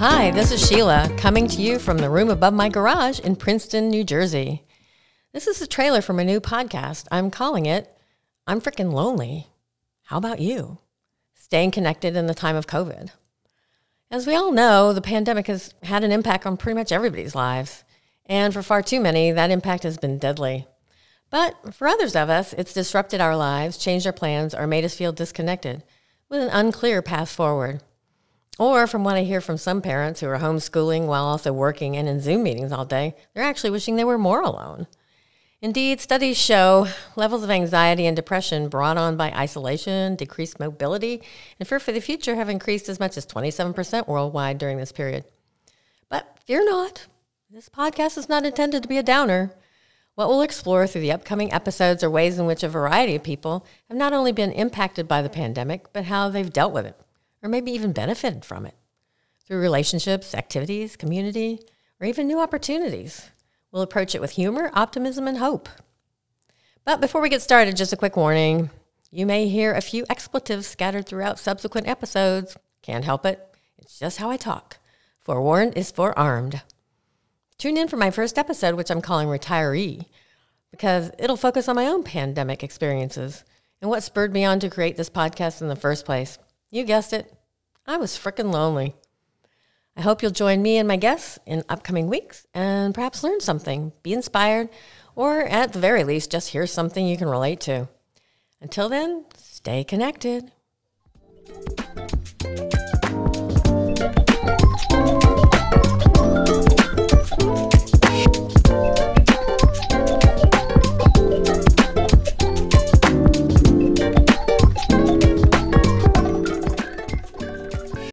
Hi, this is Sheila coming to you from the room above my garage in Princeton, New Jersey. This is a trailer for my new podcast. I'm calling it I'm Freaking Lonely. How about you? Staying connected in the time of COVID. As we all know, the pandemic has had an impact on pretty much everybody's lives. And for far too many, that impact has been deadly. But for others of us, it's disrupted our lives, changed our plans, or made us feel disconnected with an unclear path forward. Or from what I hear from some parents who are homeschooling while also working and in Zoom meetings all day, they're actually wishing they were more alone. Indeed, studies show levels of anxiety and depression brought on by isolation, decreased mobility, and fear for the future have increased as much as 27% worldwide during this period. But fear not, this podcast is not intended to be a downer. What we'll explore through the upcoming episodes are ways in which a variety of people have not only been impacted by the pandemic, but how they've dealt with it or maybe even benefited from it through relationships, activities, community, or even new opportunities. We'll approach it with humor, optimism, and hope. But before we get started, just a quick warning. You may hear a few expletives scattered throughout subsequent episodes. Can't help it. It's just how I talk. Forewarned is forearmed. Tune in for my first episode, which I'm calling Retiree, because it'll focus on my own pandemic experiences and what spurred me on to create this podcast in the first place. You guessed it. I was frickin' lonely. I hope you'll join me and my guests in upcoming weeks and perhaps learn something, be inspired, or at the very least, just hear something you can relate to. Until then, stay connected.